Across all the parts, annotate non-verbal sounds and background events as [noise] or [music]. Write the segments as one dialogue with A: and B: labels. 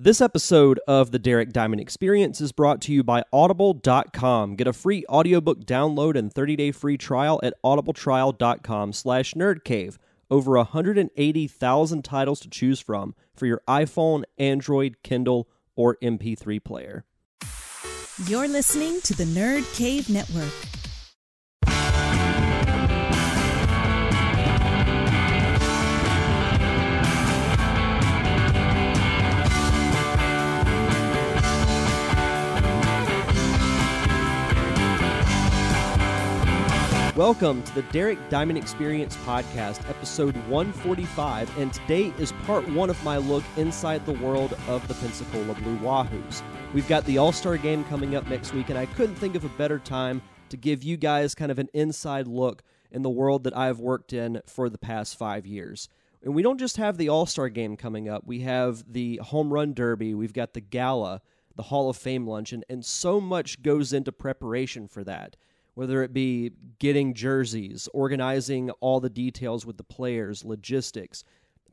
A: This episode of the Derek Diamond Experience is brought to you by Audible.com. Get a free audiobook download and 30-day free trial at audibletrial.com slash nerdcave. Over 180,000 titles to choose from for your iPhone, Android, Kindle, or MP3 player.
B: You're listening to the Nerd Cave Network.
A: Welcome to the Derek Diamond Experience Podcast, episode 145, and today is part one of my look inside the world of the Pensacola Blue Wahoos. We've got the All Star game coming up next week, and I couldn't think of a better time to give you guys kind of an inside look in the world that I've worked in for the past five years. And we don't just have the All Star game coming up, we have the Home Run Derby, we've got the Gala, the Hall of Fame luncheon, and so much goes into preparation for that whether it be getting jerseys, organizing all the details with the players, logistics,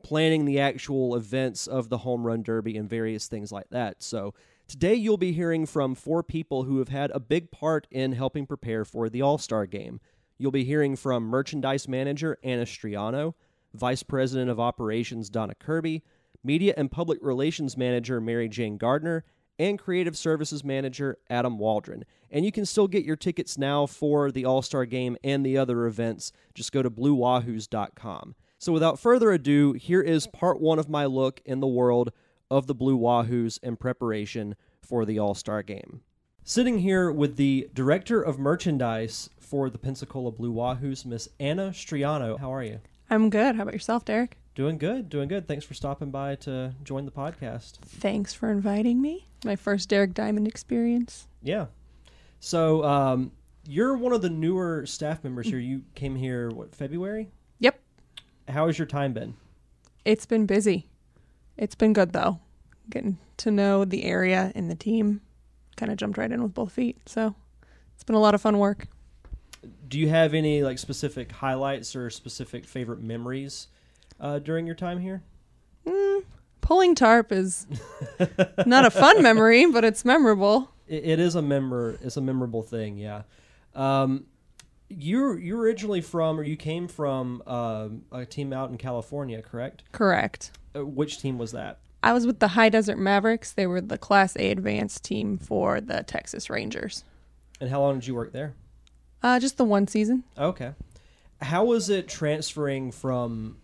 A: planning the actual events of the home run derby, and various things like that. So, today you'll be hearing from four people who have had a big part in helping prepare for the All Star game. You'll be hearing from merchandise manager Anna Striano, vice president of operations Donna Kirby, media and public relations manager Mary Jane Gardner, and creative services manager Adam Waldron. And you can still get your tickets now for the All Star game and the other events. Just go to bluewahoos.com. So without further ado, here is part one of my look in the world of the Blue Wahoos in preparation for the All Star game. Sitting here with the director of merchandise for the Pensacola Blue Wahoos, Miss Anna Striano. How are you?
C: I'm good. How about yourself, Derek?
A: Doing good, doing good. Thanks for stopping by to join the podcast.
C: Thanks for inviting me. My first Derek Diamond experience.
A: Yeah. So um, you're one of the newer staff members here. You came here what February?
C: Yep.
A: How has your time been?
C: It's been busy. It's been good though. Getting to know the area and the team. Kind of jumped right in with both feet. So it's been a lot of fun work.
A: Do you have any like specific highlights or specific favorite memories uh, during your time here?
C: Mm, pulling tarp is not a fun memory, but it's memorable.
A: It, it is a memor. It's a memorable thing. Yeah. Um, you're you're originally from, or you came from uh, a team out in California, correct?
C: Correct.
A: Uh, which team was that?
C: I was with the High Desert Mavericks. They were the Class A advanced team for the Texas Rangers.
A: And how long did you work there?
C: Uh, just the one season.
A: Okay. How was it transferring from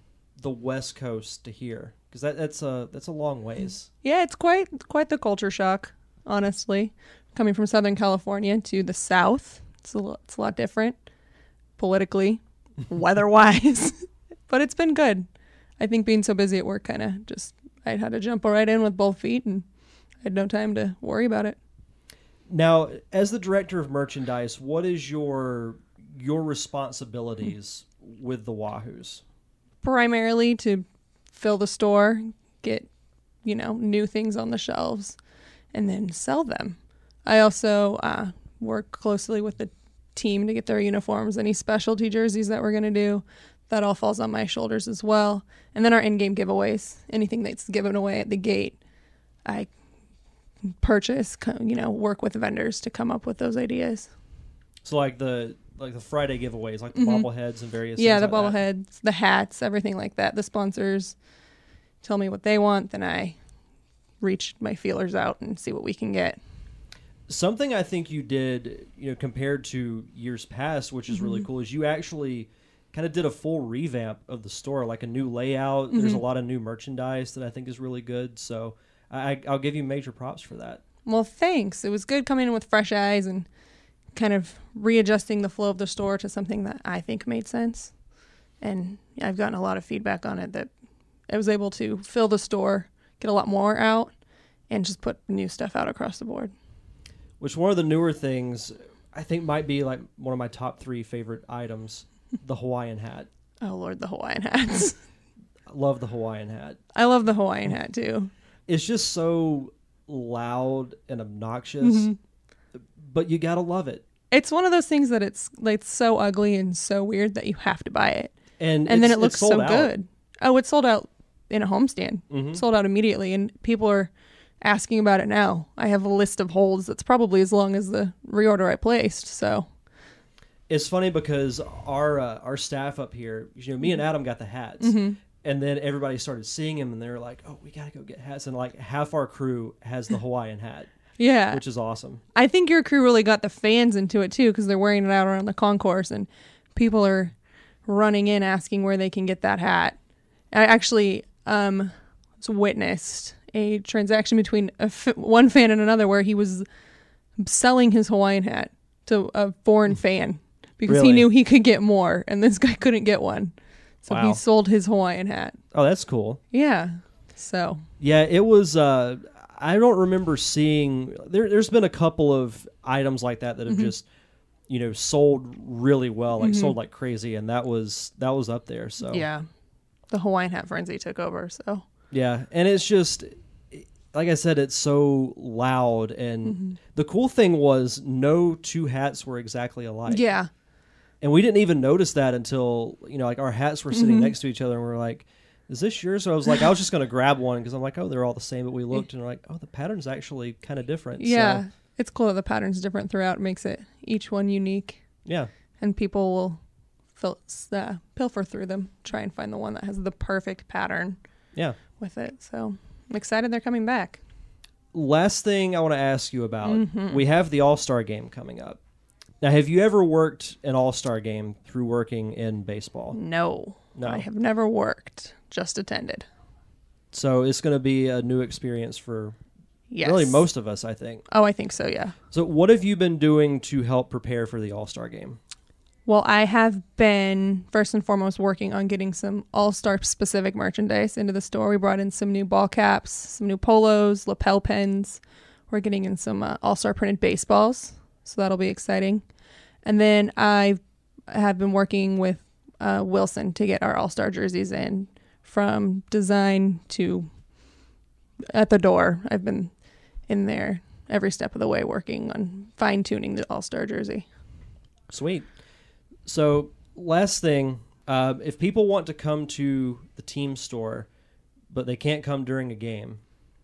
A: the West Coast to here? Because that, that's a that's a long ways.
C: Yeah, it's quite quite the culture shock, honestly. Coming from Southern California to the South, it's a lot, it's a lot different politically, [laughs] weather-wise, [laughs] but it's been good. I think being so busy at work kind of just I had to jump right in with both feet, and I had no time to worry about it.
A: Now, as the director of merchandise, what is your your responsibilities [laughs] with the Wahoos?
C: Primarily to fill the store, get you know new things on the shelves, and then sell them. I also uh, work closely with the team to get their uniforms, any specialty jerseys that we're going to do. That all falls on my shoulders as well. And then our in game giveaways, anything that's given away at the gate, I purchase, you know, work with vendors to come up with those ideas.
A: So like the like the Friday giveaways, like the mm-hmm. bobbleheads and various
C: yeah, the
A: like
C: bobbleheads, the hats, everything like that. The sponsors tell me what they want, then I reach my feelers out and see what we can get.
A: Something I think you did, you know, compared to years past, which is mm-hmm. really cool, is you actually kind of did a full revamp of the store, like a new layout. Mm-hmm. There's a lot of new merchandise that I think is really good. So I, I'll give you major props for that.
C: Well, thanks. It was good coming in with fresh eyes and kind of readjusting the flow of the store to something that I think made sense. And I've gotten a lot of feedback on it that I was able to fill the store, get a lot more out, and just put new stuff out across the board.
A: Which one of the newer things I think might be like one of my top three favorite items the Hawaiian hat.
C: Oh Lord, the Hawaiian hats.
A: I [laughs] love the Hawaiian hat.
C: I love the Hawaiian hat too.
A: It's just so loud and obnoxious, mm-hmm. But you gotta love it.
C: It's one of those things that it's like so ugly and so weird that you have to buy it,
A: and
C: and then it looks so out. good. Oh, it sold out in a homestand. Mm-hmm. Sold out immediately, and people are asking about it now. I have a list of holds that's probably as long as the reorder I placed. So
A: It's funny because our uh, our staff up here, you know, me and Adam got the hats,
C: Mm-hmm.
A: and then everybody started seeing them, and they were like, "Oh, we gotta go get hats." And like half our crew has the [laughs] Hawaiian hat,
C: yeah,
A: which is awesome.
C: I think your crew really got the fans into it too because they're wearing it out around the concourse and people are running in asking where they can get that hat. I actually um, witnessed a transaction between a f- one fan and another where he was selling his Hawaiian hat to a foreign fan because
A: Really?
C: he knew he could get more and this guy couldn't get one. So
A: Wow.
C: he sold his Hawaiian hat.
A: Oh, that's cool.
C: Yeah. So
A: Yeah, it was. Uh, I don't remember seeing. There, there's been a couple of items like that that have just, you know, sold really well, like sold like crazy, and that was that was up there. So
C: yeah, the Hawaiian hat frenzy took over. So
A: Yeah, and it's just like I said, it's so loud, and
C: Mm-hmm.
A: the cool thing was no two hats were exactly alike.
C: yeah,
A: and we didn't even notice that until you know, like our hats were sitting
C: Mm-hmm.
A: next to each other, and we are like. Is this yours? So I was like, I was just gonna grab one because I'm like, oh, they're all the same. But we looked and we're like, oh, the pattern's actually kind of different.
C: Yeah,
A: So,
C: it's cool that the pattern's different throughout. It makes it each one unique,
A: yeah.
C: and people will fil- uh, pilfer through them, try and find the one that has the perfect pattern
A: Yeah.
C: with it. So I'm excited they're coming back.
A: Last thing I want to ask you about
C: Mm-hmm.
A: we have the All Star game coming up. Now, have you ever worked an All Star game through working in baseball?
C: No,
A: No.
C: I have never worked, just attended.
A: So it's going to be a new experience for
C: Yes,
A: really most of us, I think.
C: Oh, I think so. Yeah.
A: So, what have you been doing to help prepare for the All Star game?
C: Well, I have been first and foremost working on getting some all star specific merchandise into the store. We brought in some new ball caps, some new polos, lapel pins. We're getting in some uh, all star printed baseballs, so that'll be exciting. And then I have been working with uh, Wilson to get our all star jerseys in from design to at the door. I've been in there every step of the way working on fine tuning the all star jersey.
A: Sweet. So, last thing, uh, if people want to come to the team store, but they can't come during a game,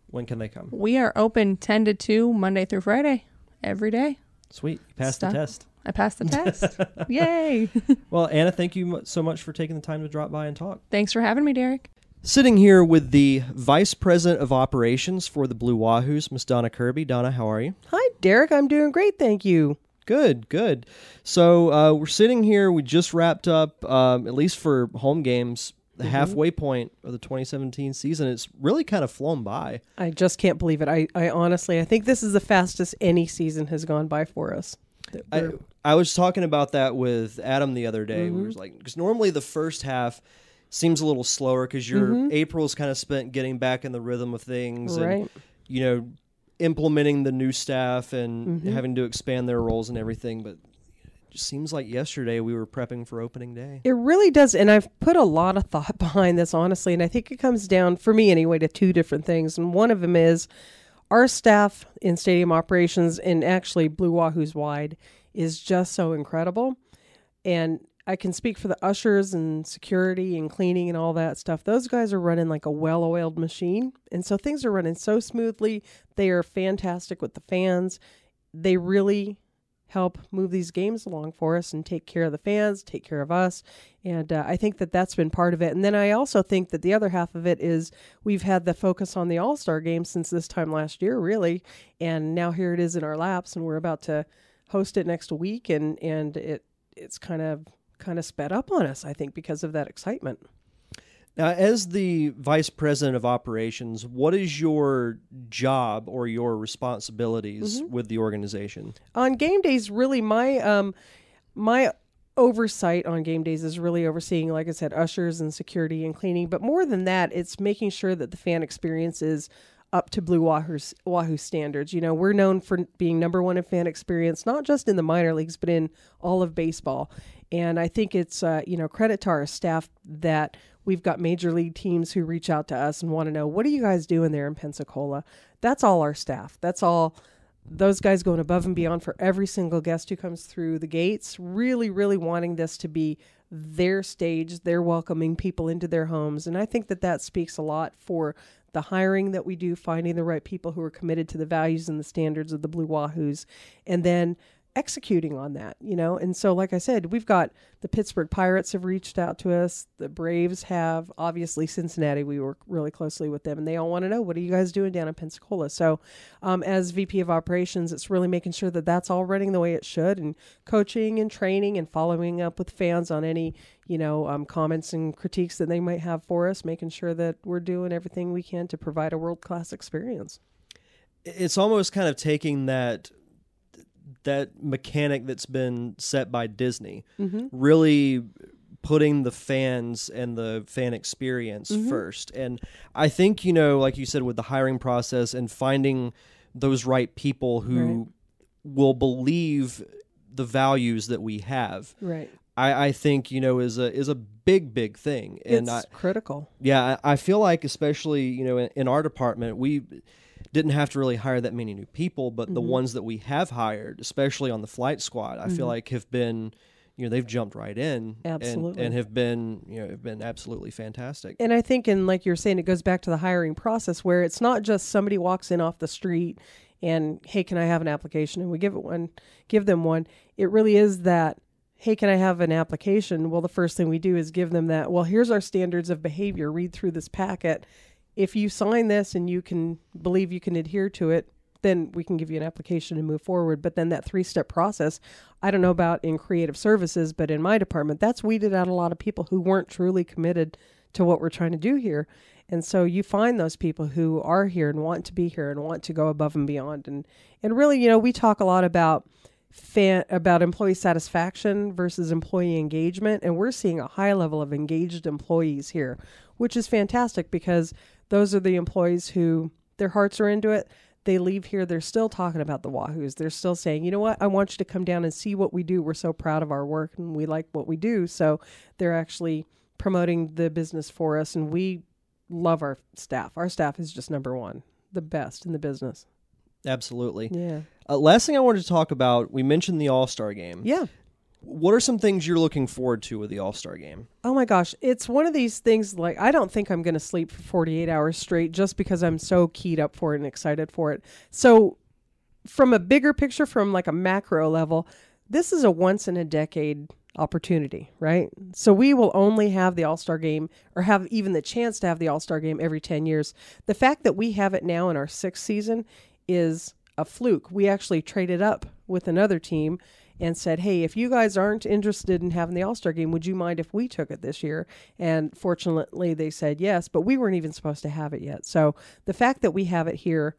A: when can they come?
C: We are open 10 to 2 Monday through Friday every day.
A: Sweet. You passed
C: Stop.
A: the test.
C: I passed the test. [laughs] Yay. [laughs]
A: Well, Anna, thank you so much for taking the time to drop by and talk.
C: Thanks for having me, Derek.
A: Sitting here with the Vice President of Operations for the Blue Wahoos, Miss Donna Kirby. Donna, how are you?
D: Hi, Derek. I'm doing great, thank you.
A: Good, good. So uh, we're sitting here. We just wrapped up, um, at least for home games, the halfway point of the 2017 season. It's really kind of flown by.
D: I just can't believe it. I, I honestly, I think this is the fastest any season has gone by for us.
A: I, I was talking about that with Adam the other day. We mm-hmm. was like, because normally the first half seems a little slower because your mm-hmm. April's kind of spent getting back in the rhythm of things, and you know, implementing the new staff and mm-hmm. having to expand their roles and everything. But it just seems like yesterday we were prepping for opening day.
D: It really does. And I've put a lot of thought [laughs] behind this, honestly. And I think it comes down, for me anyway, to two different things. And one of them is our staff in stadium operations and actually Blue Wahoo's wide is just so incredible. And I can speak for the ushers and security and cleaning and all that stuff. Those guys are running like a well oiled machine. And so things are running so smoothly. They are fantastic with the fans. They really help move these games along for us and take care of the fans, take care of us. And uh, I think that that's been part of it. And then I also think that the other half of it is we've had the focus on the All Star game since this time last year, really. And now here it is in our laps, and we're about to host it next week. And, and it it's kind of kind of sped up on us, I think, because of that excitement.
A: Now, as the vice president of operations, what is your job or your responsibilities with the organization?
D: on game days really my um my oversight on game days is really overseeing like i said ushers and security and cleaning. But more than that it's making sure that the fan experience is up to blue wahoo's wahoo standards. You know we're known for being number one in fan experience not just in the minor leagues but in all of baseball. And i think it's uh, you know credit to our staff that we've got major league teams who reach out to us and want to know what are you guys doing there in pensacola that's all our staff that's all those guys going above and beyond for every single guest who comes through the gates, really, really wanting this to be their stage. They're welcoming people into their homes. And I think that that speaks a lot for the hiring that we do, finding the right people who are committed to the values and the standards of the Blue Wahoos, and then executing on that, you know. And so, like I said, we've got the Pittsburgh Pirates have reached out to us, the Braves have, obviously Cincinnati. We work really closely with them, and they all want to know what are you guys doing down in Pensacola. So, um, as VP of Operations, it's really making sure that that's all running the way it should, and coaching and training and following up with fans on any you know um, comments and critiques that they might have for us, making sure that we're doing everything we can to provide a world class experience.
A: It's almost kind of taking that that mechanic that's been set by Disney, mm-hmm. really putting the fans and the fan experience mm-hmm. first. And I think, you know, like you said, with the hiring process and finding those right people who will believe the values that we have.
D: Right.
A: I, I think you know is a is a big big thing, and
D: it's
A: I,
D: critical.
A: yeah, I I feel like especially you know in, in our department we didn't have to really hire that many new people, but the mm-hmm. ones that we have hired, especially on the flight squad, I feel mm-hmm. like have been you know they've jumped right in and- and, have been you know have been absolutely fantastic.
D: And I think, and like you're saying, it goes back to the hiring process where it's not just somebody walks in off the street and hey, can I have an application? And we give it one, give them one. It really is that hey, can I have an application? Well, the first thing we do is give them that. Well, here's our standards of behavior. Read through this packet. If you sign this and you can believe you can adhere to it, then we can give you an application and move forward. But then that three step process, I don't know about in creative services, but in my department, that's weeded out a lot of people who weren't truly committed to what we're trying to do here. And so you find those people who are here and want to be here and want to go above and beyond. And and really, you know, we talk a lot about fan about employee satisfaction versus employee engagement and we're seeing a high level of engaged employees here which is fantastic because those are the employees who their hearts are into it. They leave here they're still talking about the wahoos. They're still saying you know what? I want you to come down and see what we do. We're so proud of our work and we like what we do. So they're actually promoting the business for us and we love our staff. Our staff is just number one the best in the business.
A: Absolutely.
D: yeah.
A: Uh, last thing I wanted to talk about, we mentioned the All Star game.
D: yeah
A: What are some things you're looking forward to with the All Star game?
D: Oh my gosh, it's one of these things like I don't think I'm going to sleep for 48 hours straight just because I'm so keyed up for it and excited for it. So from a bigger picture from like a macro level, this is a once in a decade opportunity, right? So we will only have the All-Star game or have even the chance to have the All-Star game every 10 years. The fact that we have it now in our 6th season is a fluke. We actually traded up with another team and said, "Hey, if you guys aren't interested in having the All-Star game, would you mind if we took it this year?" And fortunately, they said yes, but we weren't even supposed to have it yet. So, the fact that we have it here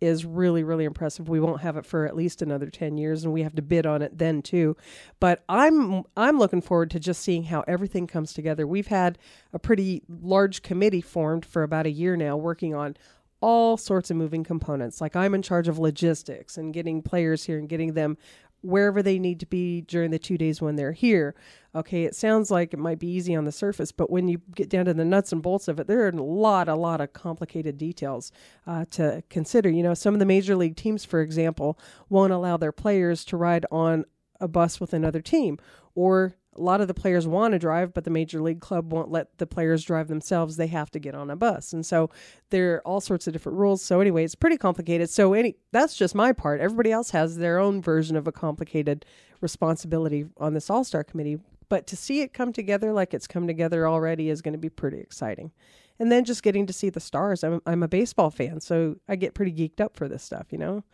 D: is really really impressive. We won't have it for at least another 10 years and we have to bid on it then too. But I'm I'm looking forward to just seeing how everything comes together. We've had a pretty large committee formed for about a year now working on all sorts of moving components. Like I'm in charge of logistics and getting players here and getting them wherever they need to be during the two days when they're here. Okay, it sounds like it might be easy on the surface, but when you get down to the nuts and bolts of it, there are a lot, a lot of complicated details uh, to consider. You know, some of the major league teams, for example, won't allow their players to ride on a bus with another team, or a lot of the players want to drive, but the major league club won't let the players drive themselves. They have to get on a bus, and so there are all sorts of different rules. So anyway, it's pretty complicated. So any that's just my part. Everybody else has their own version of a complicated responsibility on this All Star committee. But to see it come together like it's come together already is going to be pretty exciting. And then just getting to see the stars. I'm I'm a baseball fan, so I get pretty geeked up for this stuff, you know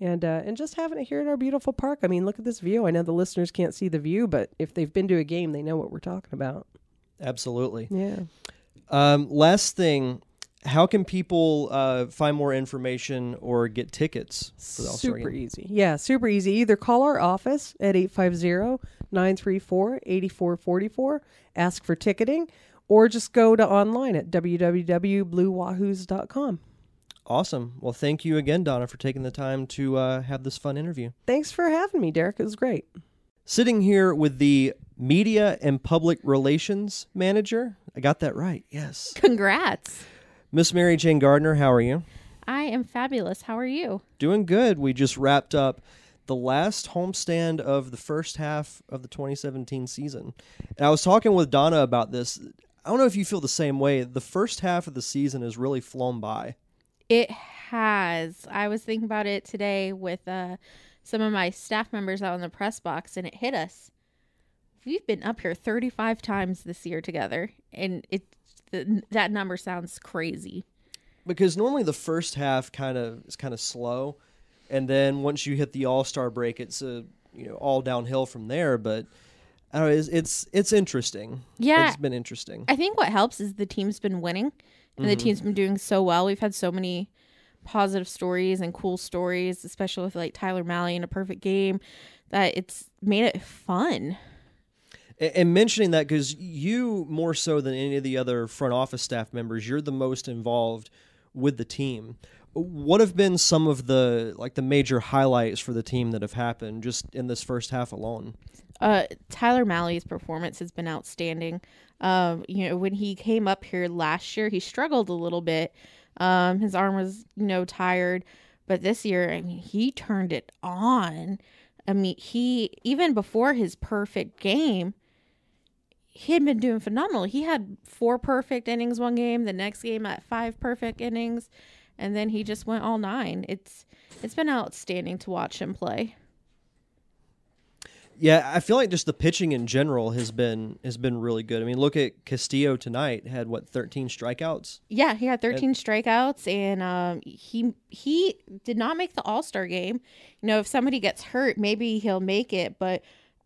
D: and uh, and just having it here in our beautiful park. I mean, look at this view. I know the listeners can't see the view, but if they've been to a game, they know what we're talking about.
A: Absolutely.
D: Yeah.
A: Um, last thing, how can people uh, find more information or get tickets
D: Super easy. Yeah, super easy. Either call our office at 850-934-8444, ask for ticketing, or just go to online at www.bluewahoos.com.
A: Awesome. Well, thank you again, Donna, for taking the time to uh, have this fun interview.
D: Thanks for having me, Derek. It was great.
A: Sitting here with the Media and Public Relations Manager. I got that right. Yes.
E: Congrats.
A: Miss Mary Jane Gardner, how are you?
E: I am fabulous. How are you?
A: Doing good. We just wrapped up the last homestand of the first half of the 2017 season. And I was talking with Donna about this. I don't know if you feel the same way. The first half of the season has really flown by.
E: It has. I was thinking about it today with uh, some of my staff members out in the press box, and it hit us. We've been up here 35 times this year together, and it the, that number sounds crazy.
A: Because normally the first half kind of is kind of slow, and then once you hit the All Star break, it's a you know all downhill from there. But I don't know, it's it's, it's interesting.
E: Yeah.
A: it's been interesting.
E: I think what helps is the team's been winning, and the mm-hmm. team's been doing so well. We've had so many positive stories and cool stories, especially with like Tyler Mahle in a perfect game, that it's made it fun.
A: And mentioning that because you more so than any of the other front office staff members, you're the most involved with the team. What have been some of the like the major highlights for the team that have happened just in this first half alone?
E: Uh, Tyler Mahle's performance has been outstanding. Um, you know, when he came up here last year, he struggled a little bit. Um, his arm was, you know, tired, but this year, I mean, he turned it on. I mean, he even before his perfect game, he had been doing phenomenal. He had four perfect innings one game, the next game at five perfect innings, and then he just went all nine. It's it's been outstanding to watch him play.
A: Yeah, I feel like just the pitching in general has been has been really good. I mean, look at Castillo tonight had what 13 strikeouts.
E: Yeah, he had 13 strikeouts, and um, he he did not make the All Star game. You know, if somebody gets hurt, maybe he'll make it. But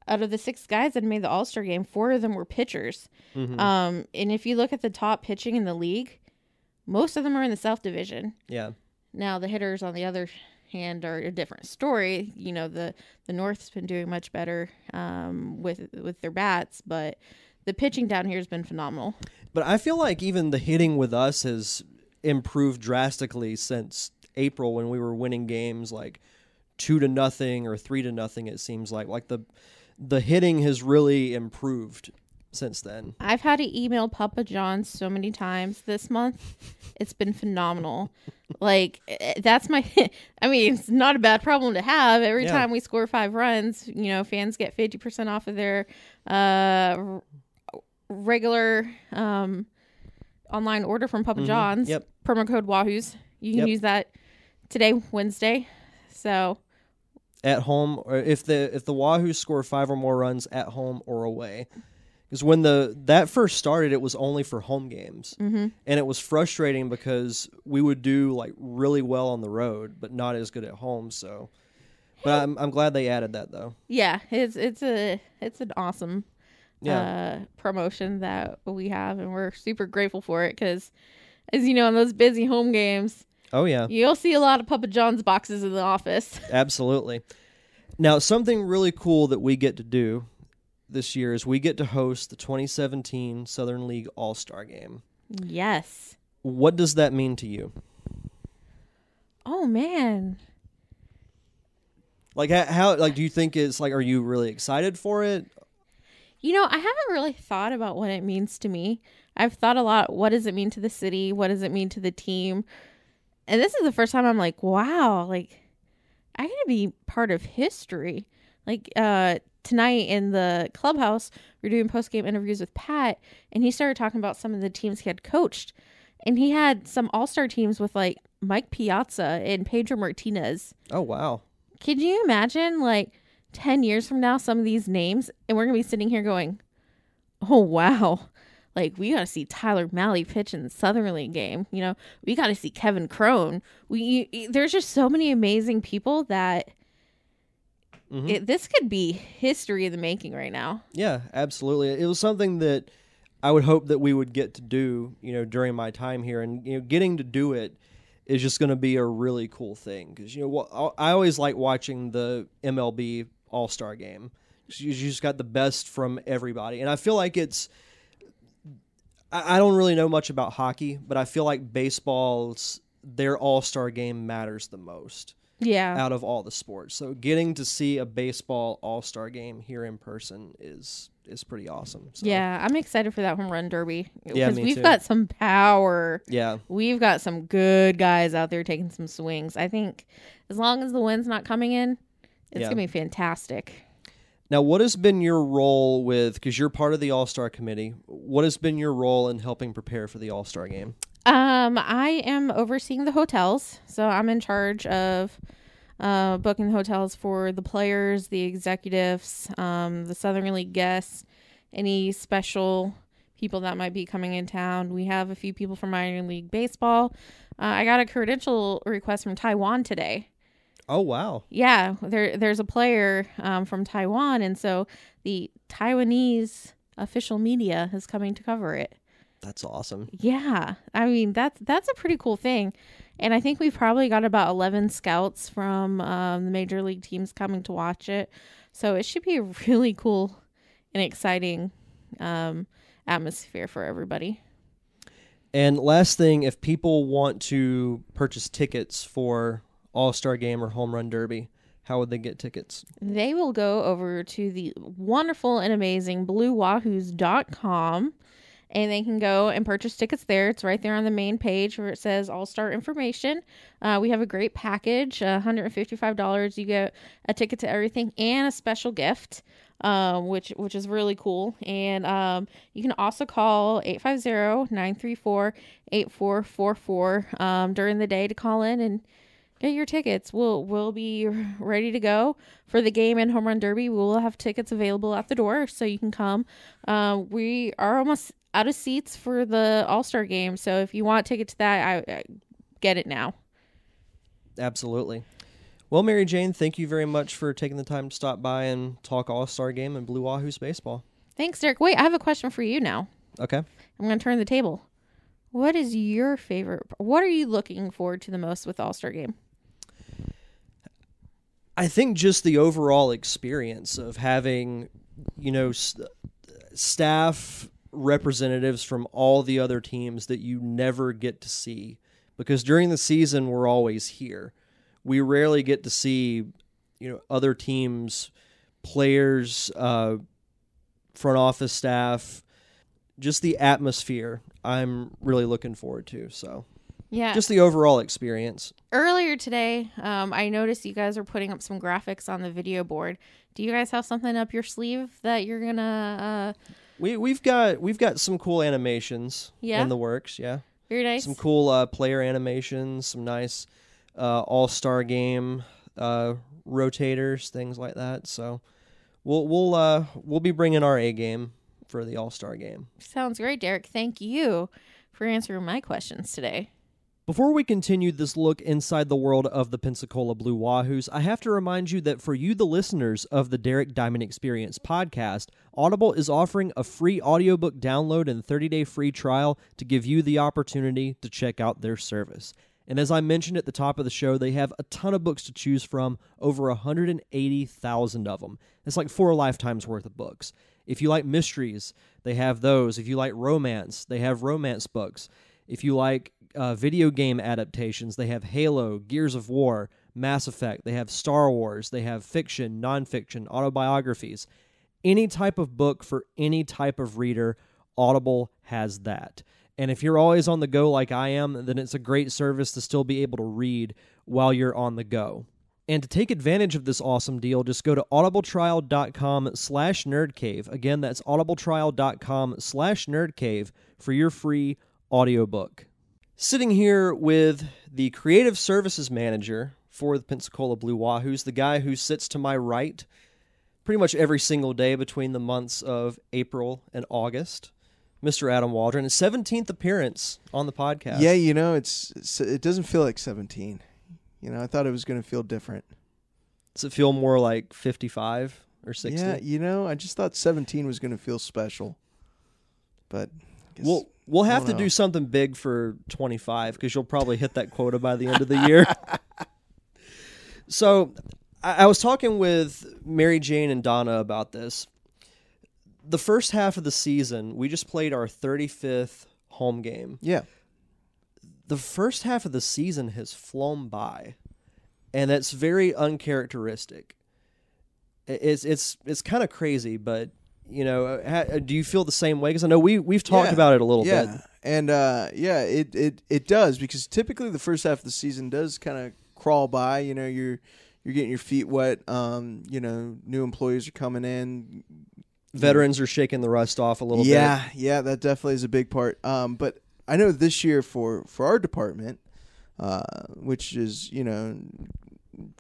E: out of the six guys that made the All Star game, four of them were pitchers. Um, and if you look at the top pitching in the league, most of them are in the South Division.
A: Yeah.
E: Now the hitters, on the other hand, are a different story. You know, the the North's been doing much better um, with with their bats, but the pitching down here has been phenomenal.
A: But I feel like even the hitting with us has improved drastically since April when we were winning games like two to nothing or three to nothing. It seems like like the the hitting has really improved since then.
E: I've had to email Papa John so many times this month. It's been phenomenal. like eh, that's my [laughs] I mean, it's not a bad problem to have. Every
A: Yeah.
E: time we score 5 runs, you know, fans get 50% off of their uh regular um online order from Papa John's.
A: Yep.
E: Promo code Wahoos. You can
A: Yep.
E: use that today, Wednesday. So,
A: At home or if the if the Wahoos score five or more runs at home or away. Because when the that first started, it was only for home games, mm-hmm. and it was frustrating because we would do like really well on the road, but not as good at home. So, but I'm I'm glad they added that though.
E: yeah, it's it's a it's an awesome
A: Yeah.
E: uh, promotion that we have, and we're super grateful for it because, as you know, in those busy home games,
A: Oh yeah,
E: you'll see a lot of Papa John's boxes in the office.
A: absolutely. Now, something really cool that we get to do this year is we get to host the 2017 Southern League All Star Game.
E: yes.
A: What does that mean to you?
E: Oh man.
A: Like how, how like do you think it's like are you really excited for it?
E: You know, I haven't really thought about what it means to me. I've thought a lot. What does it mean to the city? What does it mean to the team? And this is the first time I'm like, wow, like I gotta be part of history. Like uh tonight in the clubhouse, we are doing post game interviews with Pat, and he started talking about some of the teams he had coached, and he had some all star teams with like Mike Piazza and Pedro Martinez.
A: Oh wow.
E: Could you imagine like 10 years from now some of these names and we're going to be sitting here going, "Oh wow. Like we got to see Tyler Mahle pitch in the Southern League game. You know, we got to see Kevin Crone. We you, there's just so many amazing people that Mm-hmm. it, this could be history in the making right now.
A: Yeah, absolutely. It was something that I would hope that we would get to do, you know, during my time here, and you know, getting to do it is just going to be a really cool thing because you know I always like watching the MLB All Star Game. You you just got the best from everybody, and I feel like it's. I I don't really know much about hockey, but I feel like baseball's their All Star Game matters the most
E: Yeah.
A: out of all the sports. So getting to see a baseball All Star game here in person is is pretty awesome. So,
E: Yeah, I'm excited for that home run derby
A: Yeah, me
E: we've
A: too.
E: got some power.
A: yeah,
E: We've got some good guys out there taking some swings. I think as long as the wind's not coming in, It's
A: Yeah.
E: gonna be fantastic.
A: Now, what has been your role with, because you're part of the All Star committee, what has been your role in helping prepare for the All Star game?
E: Um, I am overseeing the hotels, so I'm in charge of uh, booking the hotels for the players, the executives, um, the Southern League guests, any special people that might be coming in town. We have a few people from minor league baseball. Uh, I got a credential request from Taiwan today.
A: Oh, wow.
E: Yeah, there there's a player um, from Taiwan, and so the Taiwanese official media is coming to cover it.
A: That's awesome.
E: Yeah, I mean that's that's a pretty cool thing, and I think we've probably got about eleven scouts from um, the major league teams coming to watch it, so it should be a really cool and exciting um, atmosphere for everybody.
A: And last thing, if people want to purchase tickets for All Star Game or Home Run Derby, how would they get tickets?
E: They will go over to the wonderful and amazing bluewahoos.com and they can go and purchase tickets there. It's right there on the main page where it says All Star information. Uh, we have a great package uh, $155. You get a ticket to everything and a special gift. Um, which which is really cool, and um, you can also call 850-934-8444 um, during the day to call in and get your tickets. We'll we'll be [laughs] ready to go for the game and home run derby. We will have tickets available at the door, so you can come. Um, we are almost out of seats for the All Star game, so if you want a ticket to that, I, I get it now.
A: Absolutely. Well, Mary Jane, thank you very much for taking the time to stop by and talk All Star Game and Blue Wahoos baseball.
E: Thanks, Derek. Wait, I have a question for you now.
A: Okay.
E: I'm going to turn the table. What is your favorite? What are you looking forward to the most with All Star game?
A: I think just the overall experience of having, you know, st- staff representatives from all the other teams that you never get to see because during the season we're always here. We rarely get to see, you know, other teams, players, uh, front office staff, just the atmosphere. I'm really looking forward to. So,
E: Yeah.
A: just the overall experience.
E: Earlier today, um, I noticed you guys were putting up some graphics on the video board. Do you guys have something up your sleeve that you're gonna? Uh,
A: We we've got we've got some cool animations
E: Yeah?
A: in the works. Yeah,
E: very nice.
A: some cool uh, player animations, some nice uh, All Star Game uh, rotators, things like that. So we'll we'll uh, we'll be bringing our A game for the All Star Game.
E: Sounds great, Derek. Thank you for answering my questions today.
A: Before we continue this look inside the world of the Pensacola Blue Wahoos, I have to remind you that for you, the listeners of the Derek Diamond Experience podcast, Audible is offering a free audiobook download and 30 day free trial to give you the opportunity to check out their service. And as I mentioned at the top of the show, they have a ton of books to choose from, over 180,000 of them. It's like four lifetimes worth of books. If you like mysteries, they have those. If you like romance, they have romance books. If you like uh, video game adaptations, they have Halo, Gears of War, Mass Effect, they have Star Wars, they have fiction, nonfiction, autobiographies. Any type of book for any type of reader, Audible has that. And if you're always on the go like I am, then it's a great service to still be able to read while you're on the go. And to take advantage of this awesome deal, just go to audibletrial.com slash nerdcave. Again, that's audibletrial.com slash nerdcave for your free audiobook. Sitting here with the creative services manager for the Pensacola Blue Wahoos, the guy who sits to my right pretty much every single day between the months of April and August, Mr. Adam Waldron. His 17th appearance on the podcast.
F: Yeah, you know, it's, it's it doesn't feel like 17. You know, I thought it was going to feel different.
A: Does it feel more like 55 or 60?
F: Yeah, you know, I just thought 17 was going to feel special. But
A: We'll we'll have
F: don't
A: to do something big for 25 because you'll probably hit that quota by the end of the year. [laughs] so, I, I was talking with Mary Jane and Donna about this. The first half of the season, we just played our 35th home game.
F: yeah,
A: The first half of the season has flown by, and that's very uncharacteristic. It's it's it's kind of crazy, but you know, ha, do you feel the same way? Because I know we we've talked
F: Yeah.
A: about it a little
F: yeah,
A: bit.
F: and uh, yeah, it, it it does because typically the first half of the season does kind of crawl by. You know, you're you're getting your feet wet. Um, you know, new employees are coming in.
A: Veterans are shaking the rust off a little
F: yeah, yeah, that definitely is a big part. Um, but I know this year for for our department, uh, which is you know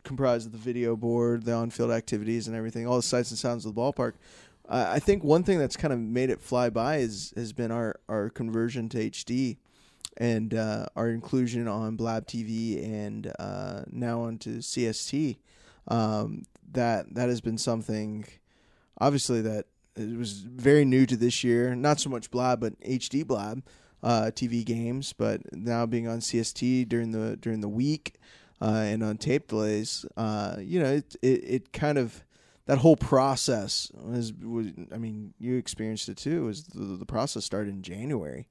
F: comprised of the video board, the on-field activities, and everything, all the sights and sounds of the ballpark. I think one thing that's kind of made it fly by is has been our our conversion to HD, and uh, our inclusion on Blab TV and uh, now onto CST. Um, that that has been something, obviously that it was very new to this year. Not so much Blab, but HD Blab uh, TV games. But now being on CST during the during the week uh, and on tape delays, uh, you know, it, it it kind of that whole process was, I mean, you experienced it too. Was the, the process started in January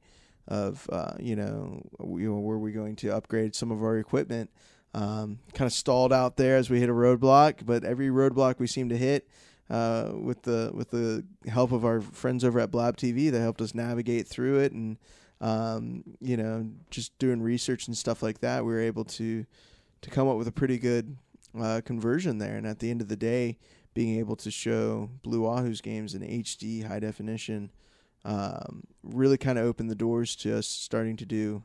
F: of uh, you know, know, were we going to upgrade some of our equipment? Um, kind of stalled out there as we hit a roadblock, but every roadblock we seemed to hit, uh, with the with the help of our friends over at Blab TV, they helped us navigate through it, and um, you know, just doing research and stuff like that, we were able to to come up with a pretty good uh, conversion there. And at the end of the day, being able to show Blue Wahoo's games in HD high definition um, really kind of opened the doors to us starting to do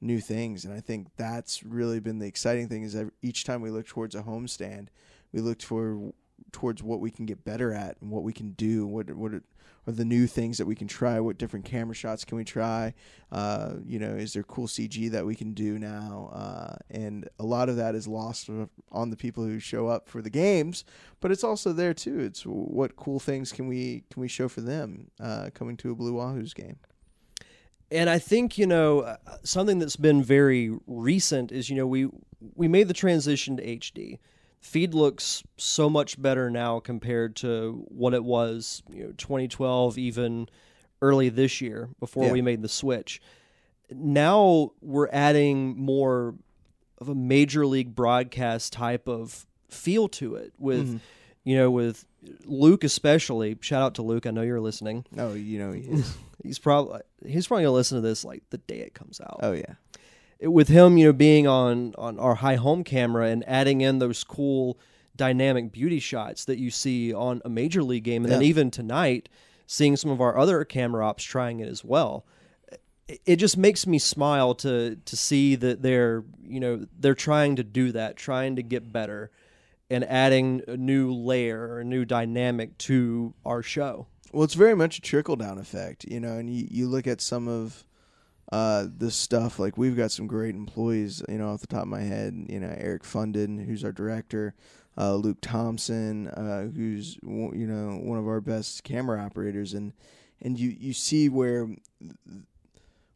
F: new things. And I think that's really been the exciting thing is that each time we look towards a homestand, we looked for towards what we can get better at and what we can do. What what are the new things that we can try? What different camera shots can we try? Uh, you know, is there cool CG that we can do now? Uh, and a lot of that is lost on the people who show up for the games, but it's also there too. It's what cool things can we can we show for them uh, coming to a Blue Wahoos game.
A: And I think you know uh, something that's been very recent is you know we we made the transition to HD feed looks so much better now compared to what it was, you know, 2012, even early this year before yeah. we made the switch. Now we're adding more of a major league broadcast type of feel to it with mm-hmm. you know with Luke especially shout out to Luke I know you're listening
F: oh you know he is. [laughs]
A: he's probably he's probably going to listen to this like the day it comes out
F: oh yeah
A: with him, you know, being on on our high home camera and adding in those cool dynamic beauty shots that you see on a major league game, and yeah. then even tonight, seeing some of our other camera ops trying it as well. It just makes me smile to to see that they're you know they're trying to do that, trying to get better, and adding a new layer, a new dynamic to our show.
F: Well, it's very much a trickle down effect, you know, and you, you look at some of uh, this stuff. Like we've got some great employees, you know, off the top of my head. You know, Eric Funden, who's our director, uh, Luke Thompson, uh, who's you know one of our best camera operators, and and you you see where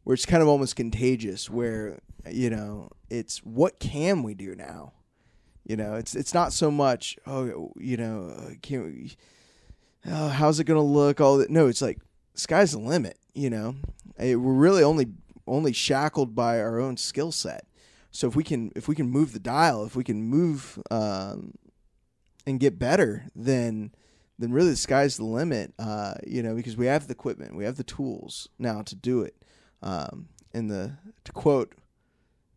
F: where it's kind of almost contagious, where you know it's what can we do now. You know, it's it's not so much. Oh, you know, uh, can we? Oh, how's it gonna look? All that. No, it's like sky's the limit. You know, we're really only only shackled by our own skill set. So if we can if we can move the dial, if we can move um, and get better, then then really the sky's the limit. Uh, you know, because we have the equipment, we have the tools now to do it. Um, and the to quote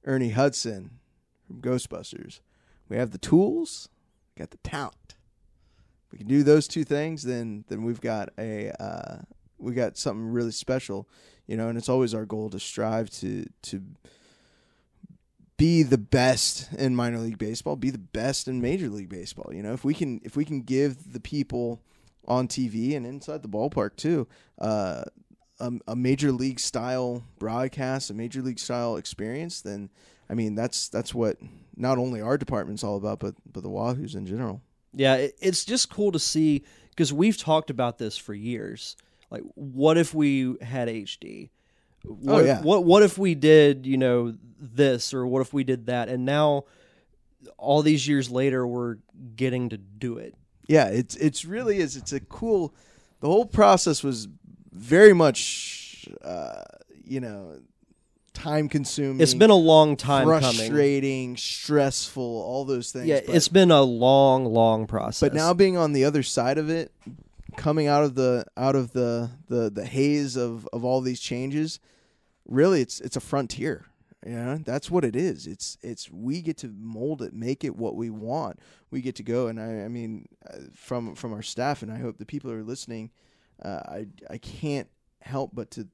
F: Ernie Hudson from Ghostbusters, we have the tools, got the talent. We can do those two things, then then we've got a uh, we got something really special you know, and it's always our goal to strive to to be the best in minor league baseball, be the best in major league baseball. You know, if we can if we can give the people on TV and inside the ballpark too, uh, a, a major league style broadcast, a major league style experience, then I mean that's that's what not only our department's all about, but but the Wahoos in general.
A: Yeah, it's just cool to see because we've talked about this for years like what if we had HD? What,
F: oh yeah.
A: What what if we did you know this or what if we did that? And now, all these years later, we're getting to do it.
F: Yeah, it's it's really is. It's a cool. The whole process was very much, uh, you know, time consuming.
A: It's been a long time
F: frustrating,
A: coming.
F: stressful, all those things.
A: Yeah, it's been a long, long process.
F: But now being on the other side of it, coming out of the out of the the the haze of of all these changes, really it's it's a frontier. Know, that's what it is. It's it's we get to mold it, make it what we want. We get to go, and I I mean, uh, from from our staff, and I hope the people who are listening, uh, I I can't help but to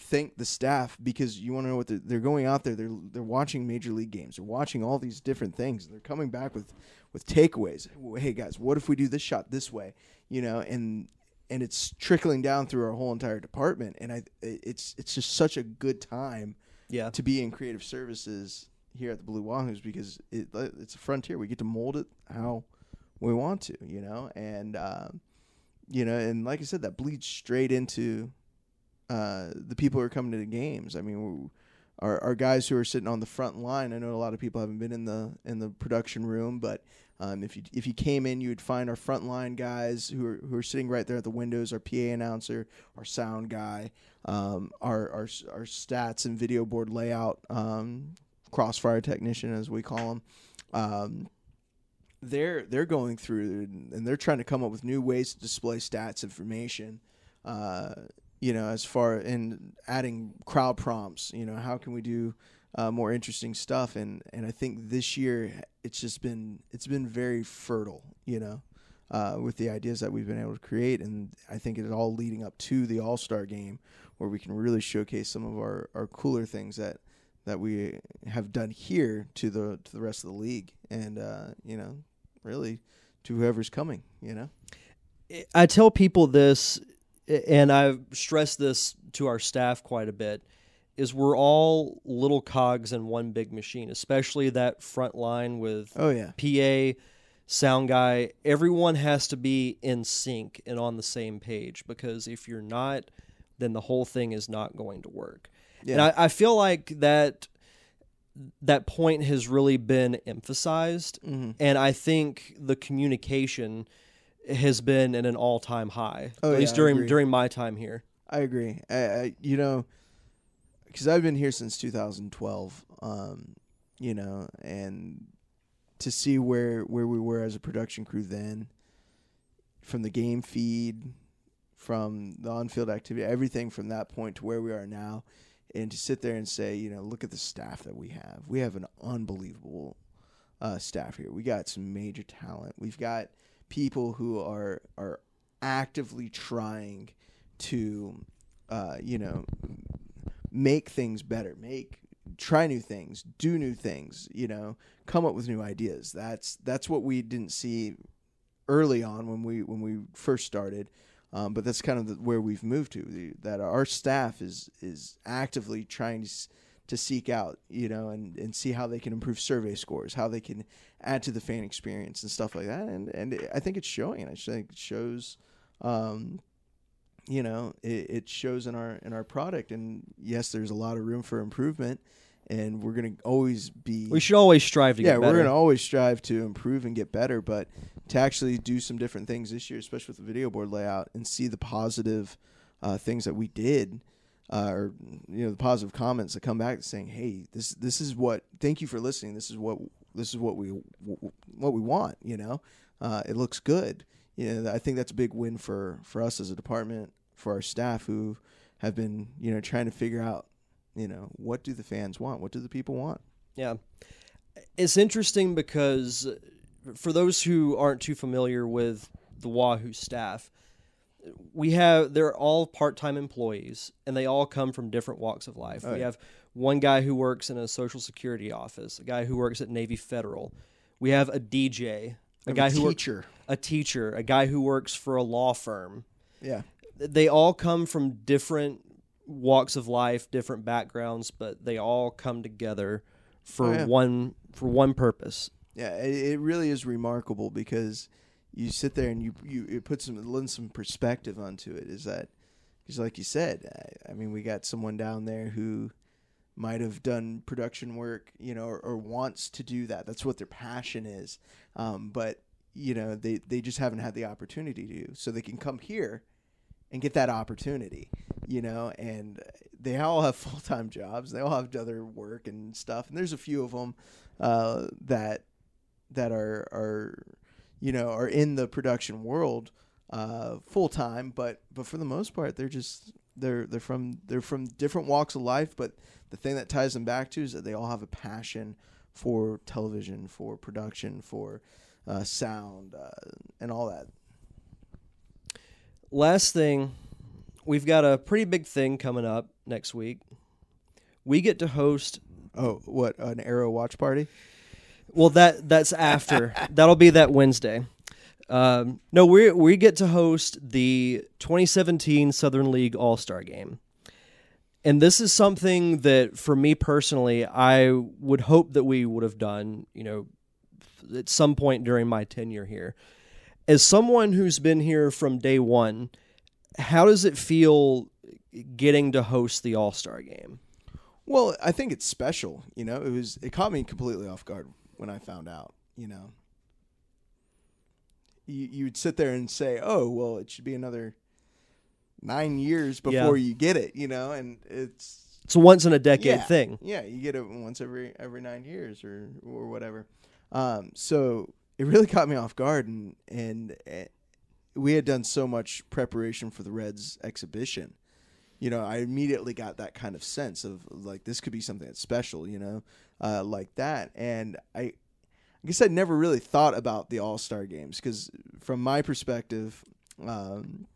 F: thank the staff because you want to know what they're, they're going out there. They're they're watching major league games. They're watching all these different things. They're coming back with with takeaways. Hey guys, what if we do this shot this way? You know, and and it's trickling down through our whole entire department. And I it's it's just such a good time
A: Yeah.
F: to be in creative services here at the Blue Wahoos because it it's a frontier. We get to mold it how we want to, you know, and um, you know, and like I said, that bleeds straight into uh, the people who are coming to the games. I mean, our our guys who are sitting on the front line. I know a lot of people haven't been in the in the production room, but um, if you if you came in, you would find our front line guys who are who are sitting right there at the windows. Our PA announcer, our sound guy, um, our our our stats and video board layout, um, crossfire technician as we call them. Um, they're they're going through and they're trying to come up with new ways to display stats information. Uh, you know, as far in adding crowd prompts, you know, how can we do uh, more interesting stuff? And and I think this year it's just been it's been very fertile, you know, uh, with the ideas that we've been able to create, and I think it's all leading up to the All Star game, where we can really showcase some of our, our cooler things that that we have done here to the to the rest of the league, and uh, you know, really to whoever's coming, you know.
A: I tell people this, and I've stressed this to our staff quite a bit, is we're all little cogs in one big machine, especially that front line with
F: Oh yeah,
A: PA, sound guy. Everyone has to be in sync and on the same page because if you're not, then the whole thing is not going to work.
F: yeah.
A: And I, I feel like that that point has really been emphasized
F: Mhm.
A: and I think the communication has been at an all time high.
F: Oh,
A: at
F: yeah,
A: least during during my time here.
F: I agree. I, I you know, because I've been here since 2012. Um, you know, and to see where where we were as a production crew then, from the game feed, from the on-field activity, everything from that point to where we are now, and to sit there and say, you know, look at the staff that we have. We have an unbelievable uh, staff here. We got some major talent. We've got people who are are actively trying to uh, you know make things better make try new things do new things you know come up with new ideas. That's that's what we didn't see early on when we when we first started. Um, but that's kind of the, where we've moved to the, that our staff is is actively trying to to seek out you know and and see how they can improve survey scores how they can add to the fan experience and stuff like that. And and I think it's showing. I think it shows um, you know it, it shows in our in our product. And yes there's a lot of room for improvement. And we're gonna always be
A: We should always strive to
F: yeah we're gonna always strive to improve and get better. But to actually do some different things this year especially with the video board layout and see the positive uh, things that we did uh, or you know the positive comments that come back saying hey this this is what thank you for listening. This is what this is what we what we want you know uh, it looks good you know I think that's a big win for for us as a department for our staff who have been you know trying to figure out you know what do the fans want what do the people want
A: Yeah. It's interesting because for those who aren't too familiar with the Wahoo staff, we have they're all part-time employees and they all come from different walks of life.
F: Oh,
A: we
F: yeah.
A: have one guy who works in a social security office, a guy who works at Navy Federal. We have a DJ, a guy who works
F: teacher
A: a teacher, a guy who works for a law firm.
F: yeah
A: They all come from different walks of life, different backgrounds, but they all come together for
F: Oh, yeah.
A: one for one purpose.
F: Yeah, it, it really is remarkable because you sit there and you you it puts some it lends some perspective onto it. Is that because, like you said, I, I mean, we got someone down there who might have done production work, you know, or, or wants to do that. That's what their passion is. Um, but you know, they they just haven't had the opportunity to, so they can come here and get that opportunity, you know, and they all have [laughs] full time jobs. They all have other work and stuff. And there's a few of them uh, that that are are you know are in the production world uh, full time, but but for the most part, they're just they're they're from they're from different walks of life, but the thing that ties them back to is that they all have a passion for television, for production, for uh, sound, uh, and all that.
A: Last thing, we've got a pretty big thing coming up next week. We get to host.
F: Oh, what an Arrow watch party!
A: Well, that that's after. [laughs] That'll be that Wednesday. Um, no, we we get to host the 2017 Southern League All Star Game, and this is something that, for me personally, I would hope that we would have done. You know, at some point during my tenure here. As someone who's been here from day one, how does it feel getting to host the All Star Game?
F: Well, I think it's special. You know, it was it caught me completely off guard when I found out. You know, you you would sit there and say, "Oh, well, it should be another nine years before
A: Yeah.
F: you get it." You know, and it's
A: It's a once in a decade
F: yeah,
A: thing.
F: Yeah, you get it once every every nine years or or whatever. Um, so it really [laughs] caught me off guard, and and uh, we had done so much preparation for the Reds exhibition. You know, I immediately got that kind of sense of like this could be something that's special. You know, uh, like that, and I. I guess I'd never really thought about the All Star games because, from my perspective, um,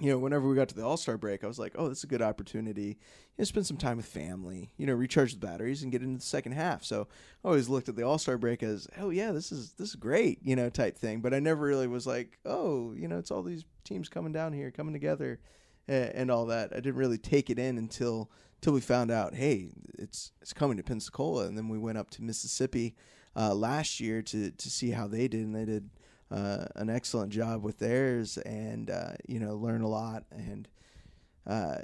F: you know, whenever we got to the All Star break, I was like, oh, this is a good opportunity. You know, spend some time with family, you know, recharge the batteries and get into the second half. So I always looked at the All Star break as, oh yeah, this is this is great, you know, type thing. But I never really was like, oh, you know, it's all these teams coming down here, coming together, and, and all that. I didn't really take it in until until we found out, hey, it's it's coming to Pensacola, and then we went up to Mississippi uh, last year to to see how they did, and they did uh, an excellent job with theirs, and uh, you know learn a lot, and uh,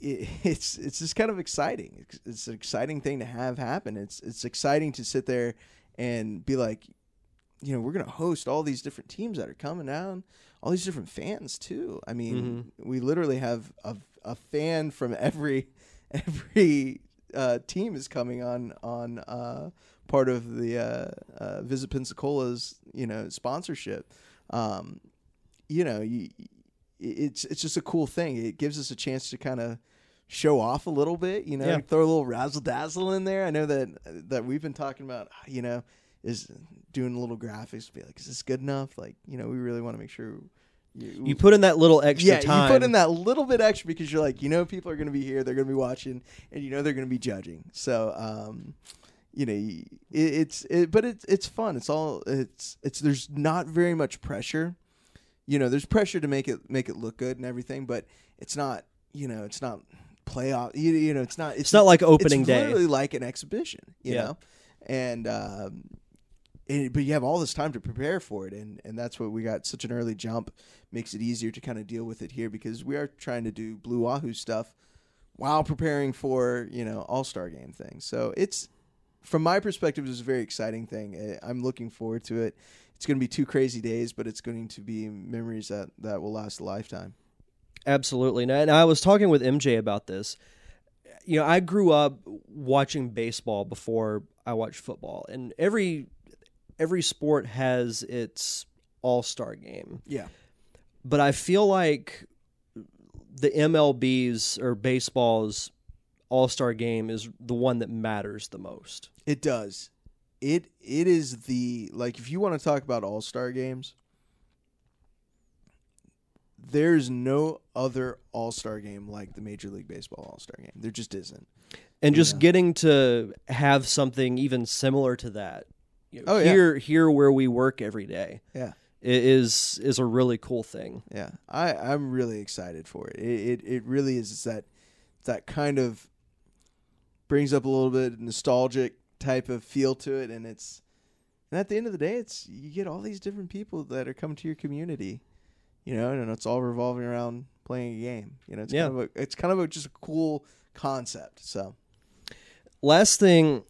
F: it, [laughs] it's it's just kind of exciting. It's, it's an exciting thing to have happen. It's it's exciting to sit there and be like, you know, we're gonna host all these different teams that are coming down, all these different fans too. I mean, we literally have a a fan from every [laughs] every uh, team is coming on on uh, part of the uh, uh, Visit Pensacola's you know sponsorship. Um, you know, you, it's it's just a cool thing. It gives us a chance to kind of show off a little bit. You know,
A: Yeah.
F: throw a little razzle dazzle in there. I know that that we've been talking about. You know, is doing a little graphics be like, is this good enough? Like, you know, we really want to make sure. You,
A: You put in that little extra
F: yeah,
A: time.
F: you put in that little bit extra because you're like, you know, people are going to be here, they're going to be watching, and you know they're going to be judging. So, um, you know, it, it's it, but it's it's fun. It's all it's it's there's not very much pressure. You know, there's pressure to make it make it look good and everything, but it's not. You know, it's not playoff. You, you know, it's not.
A: It's not like opening
F: it's
A: day.
F: It's literally like an exhibition. You
A: Yeah.
F: know, and um, and, but you have all this time to prepare for it, and and that's what we got. Such an early jump makes it easier to kind of deal with it here because we are trying to do Blue Wahoo stuff while preparing for you know All Star Game things. So it's from my perspective, it's a very exciting thing. I'm looking forward to it. It's going to be two crazy days, but it's going to be memories that that will last a lifetime.
A: Absolutely. And I- was talking with MJ about this. You know, I grew up watching baseball before I watched football, and every every sport has its all-star game.
F: Yeah.
A: But I feel like the MLB's or baseball's all-star game is the one that matters the most.
F: It does. It it is the like if you want to talk about all star games, there's no other all star game like the Major League Baseball All Star game. There just isn't.
A: And just
F: Yeah.
A: getting to have something even similar to that
F: Oh, yeah.
A: here here where we work every day
F: Yeah.
A: is is a really cool thing.
F: Yeah. I, I'm really excited for it. It it, it really is that that kind of brings up a little bit nostalgic type of feel to it and it's and at the end of the day it's you get all these different people that are coming to your community. You know, and it's all revolving around playing a game. You know, it's
A: Yeah.
F: kind of a, it's kind of a, just a cool concept. So,
A: Last thing,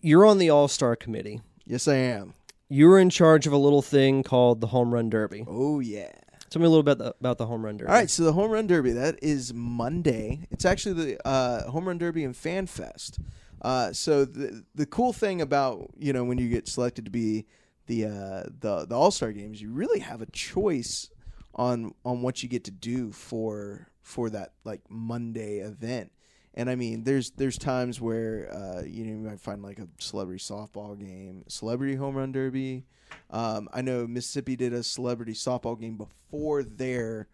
A: you're on the All Star committee.
F: yes I am.
A: You were in charge of a little thing called the Home Run Derby.
F: Oh yeah.
A: Tell me a little bit the, about the Home Run Derby.
F: All right, so the home run derby that is Monday. It's actually the uh, home run derby and fan fest. Uh, so the the cool thing about you know when you get selected to be the uh, the the All Star games, you really have a choice on on what you get to do for for that like Monday event. And I mean, there's there's times where uh, you know you might find like a celebrity softball game, celebrity home run derby. Um, I know Mississippi did a celebrity softball game before their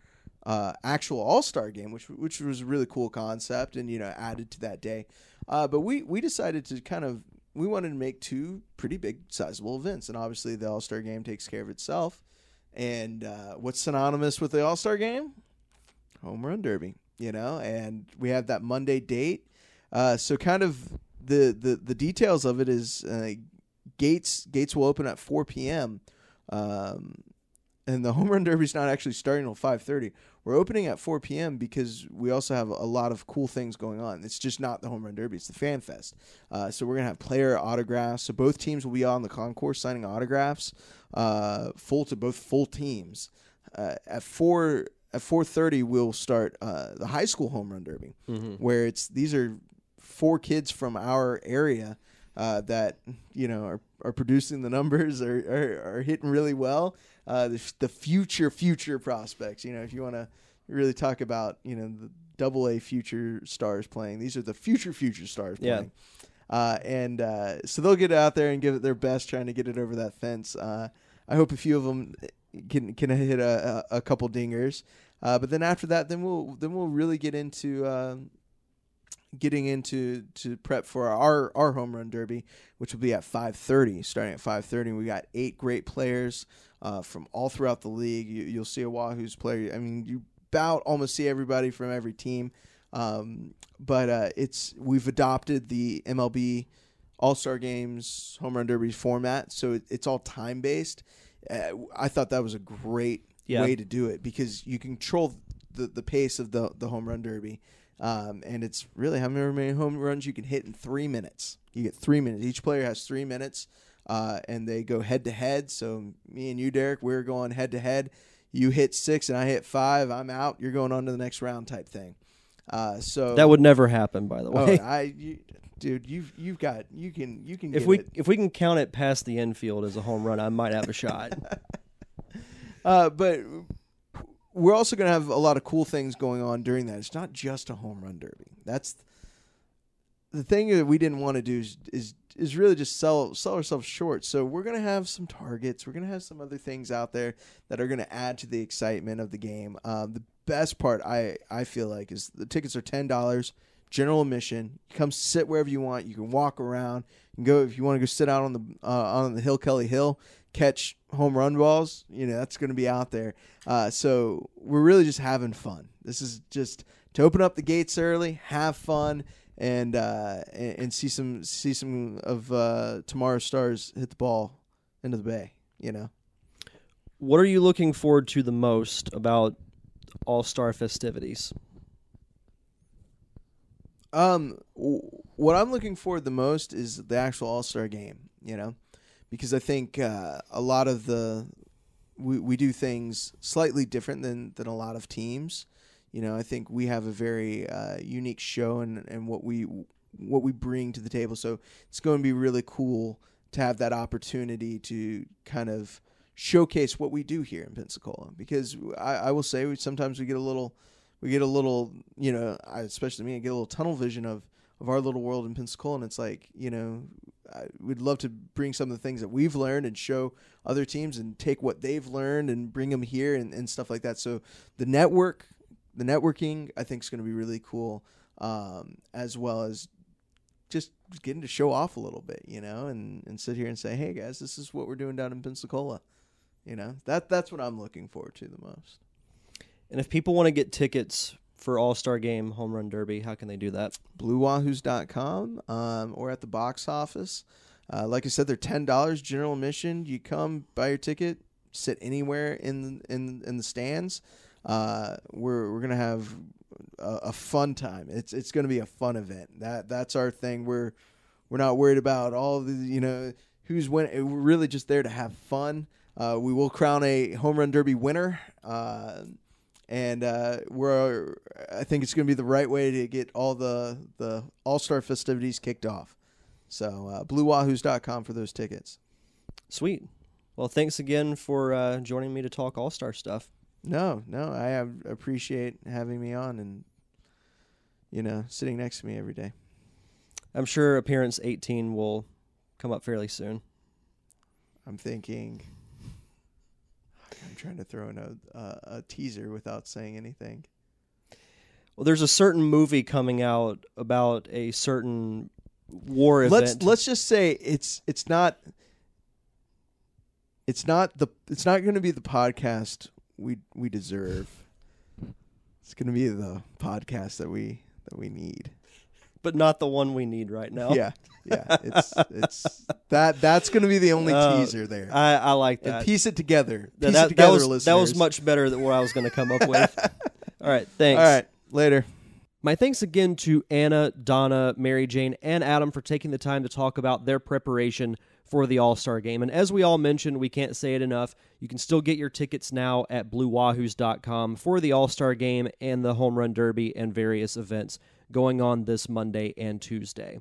F: uh, actual All Star game, which which was a really cool concept, and you know added to that day. Uh, but we we decided to kind of we wanted to make two pretty big sizable events, and obviously the All Star game takes care of itself. And uh, what's synonymous with the All Star game? Home Run Derby, you know. And we have that Monday date. Uh, so kind of the the the details of it is uh, gates gates will open at 4 p.m. Um, and the home run derby is not actually starting until 5:30. We're opening at 4 p.m. because we also have a lot of cool things going on. It's just not the home run derby; it's the fan fest. Uh, so we're gonna have player autographs. So both teams will be on the concourse signing autographs, uh, full to both full teams. Uh, at four at 4:30, we'll start uh, the high school home run derby, where it's these are four kids from our area uh, that you know are, are producing the numbers are, are, are hitting really well. Uh, the, the future future prospects. You know, if you want to really talk about you know the double A future stars playing, these are the future future stars
A: Yeah.
F: playing. Uh, and uh, so they'll get out there and give it their best, trying to get it over that fence. Uh, I hope a few of them can can hit a, a, a couple dingers. Uh, but then after that, then we'll then we'll really get into um, getting into to prep for our our home run derby, which will be at 5:30. Starting at 5:30, we got eight great players uh, from all throughout the league. You, you'll see a Wahoo's player. I mean, you about almost see everybody from every team. Um, but uh, it's we've adopted the MLB All Star Games home run derby format, so it, it's all time based. Uh, I thought that was a great
A: Yeah.
F: way to do it because you control the the pace of the the home run derby. Um, and it's really how many home runs you can hit in three minutes. You get three minutes. Each player has three minutes, uh, and they go head to head. So me and you, Derek, we're going head to head. You hit six, and I hit five. I'm out. You're going on to the next round, type thing. Uh, so
A: That would never happen, by the
F: Oh,
A: way.
F: I, you, dude, you've you've got you can you can
A: if we
F: it.
A: if we can count it past the infield as a home run, I might have a shot. [laughs]
F: Uh, but we're also going to have a lot of cool things going on during that. It's not just a home run derby. That's the thing that we didn't want to do is, is is really just sell sell ourselves short. So we're going to have some targets. We're going to have some other things out there that are going to add to the excitement of the game. Um, the best part I I feel like is the tickets are ten dollars. General admission. You come sit wherever you want. You can walk around. You can go if you want to go sit out on the uh, on the Hill Kelly Hill, catch home run balls. You know that's going to be out there. Uh, so we're really just having fun. This is just to open up the gates early, have fun, and uh, and, see some see some of uh, tomorrow's stars hit the ball into the bay. You know.
A: what are you looking forward to the most about All Star festivities?
F: Um, w- what I'm looking forward the most is the actual All Star game. You know, because I think uh, a lot of the we we do things slightly different than than a lot of teams. You know, I think we have a very uh, unique show and and what we what we bring to the table. So it's going to be really cool to have that opportunity to kind of showcase what we do here in Pensacola. Because I, I will say, we sometimes we get a little we get a little, you know, especially me, I get a little tunnel vision of of our little world in Pensacola, and it's like, you know, we'd love to bring some of the things that we've learned and show other teams, and take what they've learned and bring them here and, and stuff like that. So the network, the networking, I think is going to be really cool, um, as well as just getting to show off a little bit, you know, and and sit here and say, hey guys, this is what we're doing down in Pensacola. You know, that that's what I'm looking forward to the most.
A: And if people want to get tickets for All Star Game Home Run Derby, how can they do that?
F: bluewahoos.com um, or at the box office. Uh, like I said, they're ten dollars general admission. You come buy your ticket, sit anywhere in in in the stands. Uh, we're we're gonna have a, a fun time. It's it's gonna be a fun event. That that's our thing. We're we're not worried about all the you know who's winning. We're really just there to have fun. Uh, we will crown a home run derby winner. And uh, we're I think it's going to be the right way to get all the the All Star festivities kicked off. So uh, BlueWahoos.com for those tickets.
A: Sweet. Well, thanks again for uh, joining me to talk All Star stuff.
F: No, no, I have, appreciate having me on and you know sitting next to me every day.
A: I'm sure appearance 18 will come up fairly soon.
F: I'm thinking. Trying to throw in a uh, a teaser without saying anything.
A: Well, there's a certain movie coming out about a certain war event.
F: Let's let's just say it's it's not it's not the it's not going to be the podcast we we deserve. It's going to be the podcast that we that we need.
A: But not the one we need right now.
F: Yeah, yeah. It's it's that that's going to be the only
A: Uh,
F: teaser there.
A: I, I like
F: and
A: that.
F: piece it together.
A: That-
F: Piece
A: that,
F: it together,
A: that was that was much better than what I was going to come up with. [laughs] All right, thanks.
F: All right, later.
A: My thanks again to Anna, Donna, Mary Jane, and Adam for taking the time to talk about their preparation for the All Star game. And as we all mentioned, we can't say it enough. You can still get your tickets now at BlueWahoos.com for the All Star game and the Home Run Derby and various events going on this Monday and Tuesday.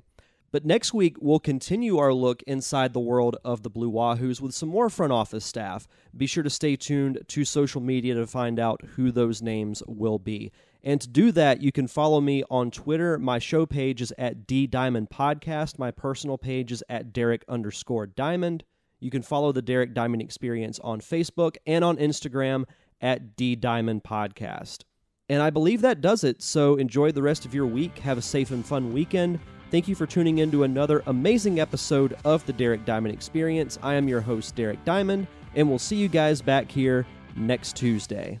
A: But next week, we'll continue our look inside the world of the Blue Wahoos with some more front office staff. Be sure to stay tuned to social media to find out who those names will be. And to do that, you can follow me on Twitter. My show page is at D Diamond Podcast. My personal page is at Derek underscore Diamond. You can follow the Derek Diamond Experience on Facebook and on Instagram at D Diamond Podcast. And I believe that does it. So enjoy the rest of your week. Have a safe and fun weekend. Thank you for tuning in to another amazing episode of the Derek Diamond Experience. I am your host, Derek Diamond, and we'll see you guys back here next Tuesday.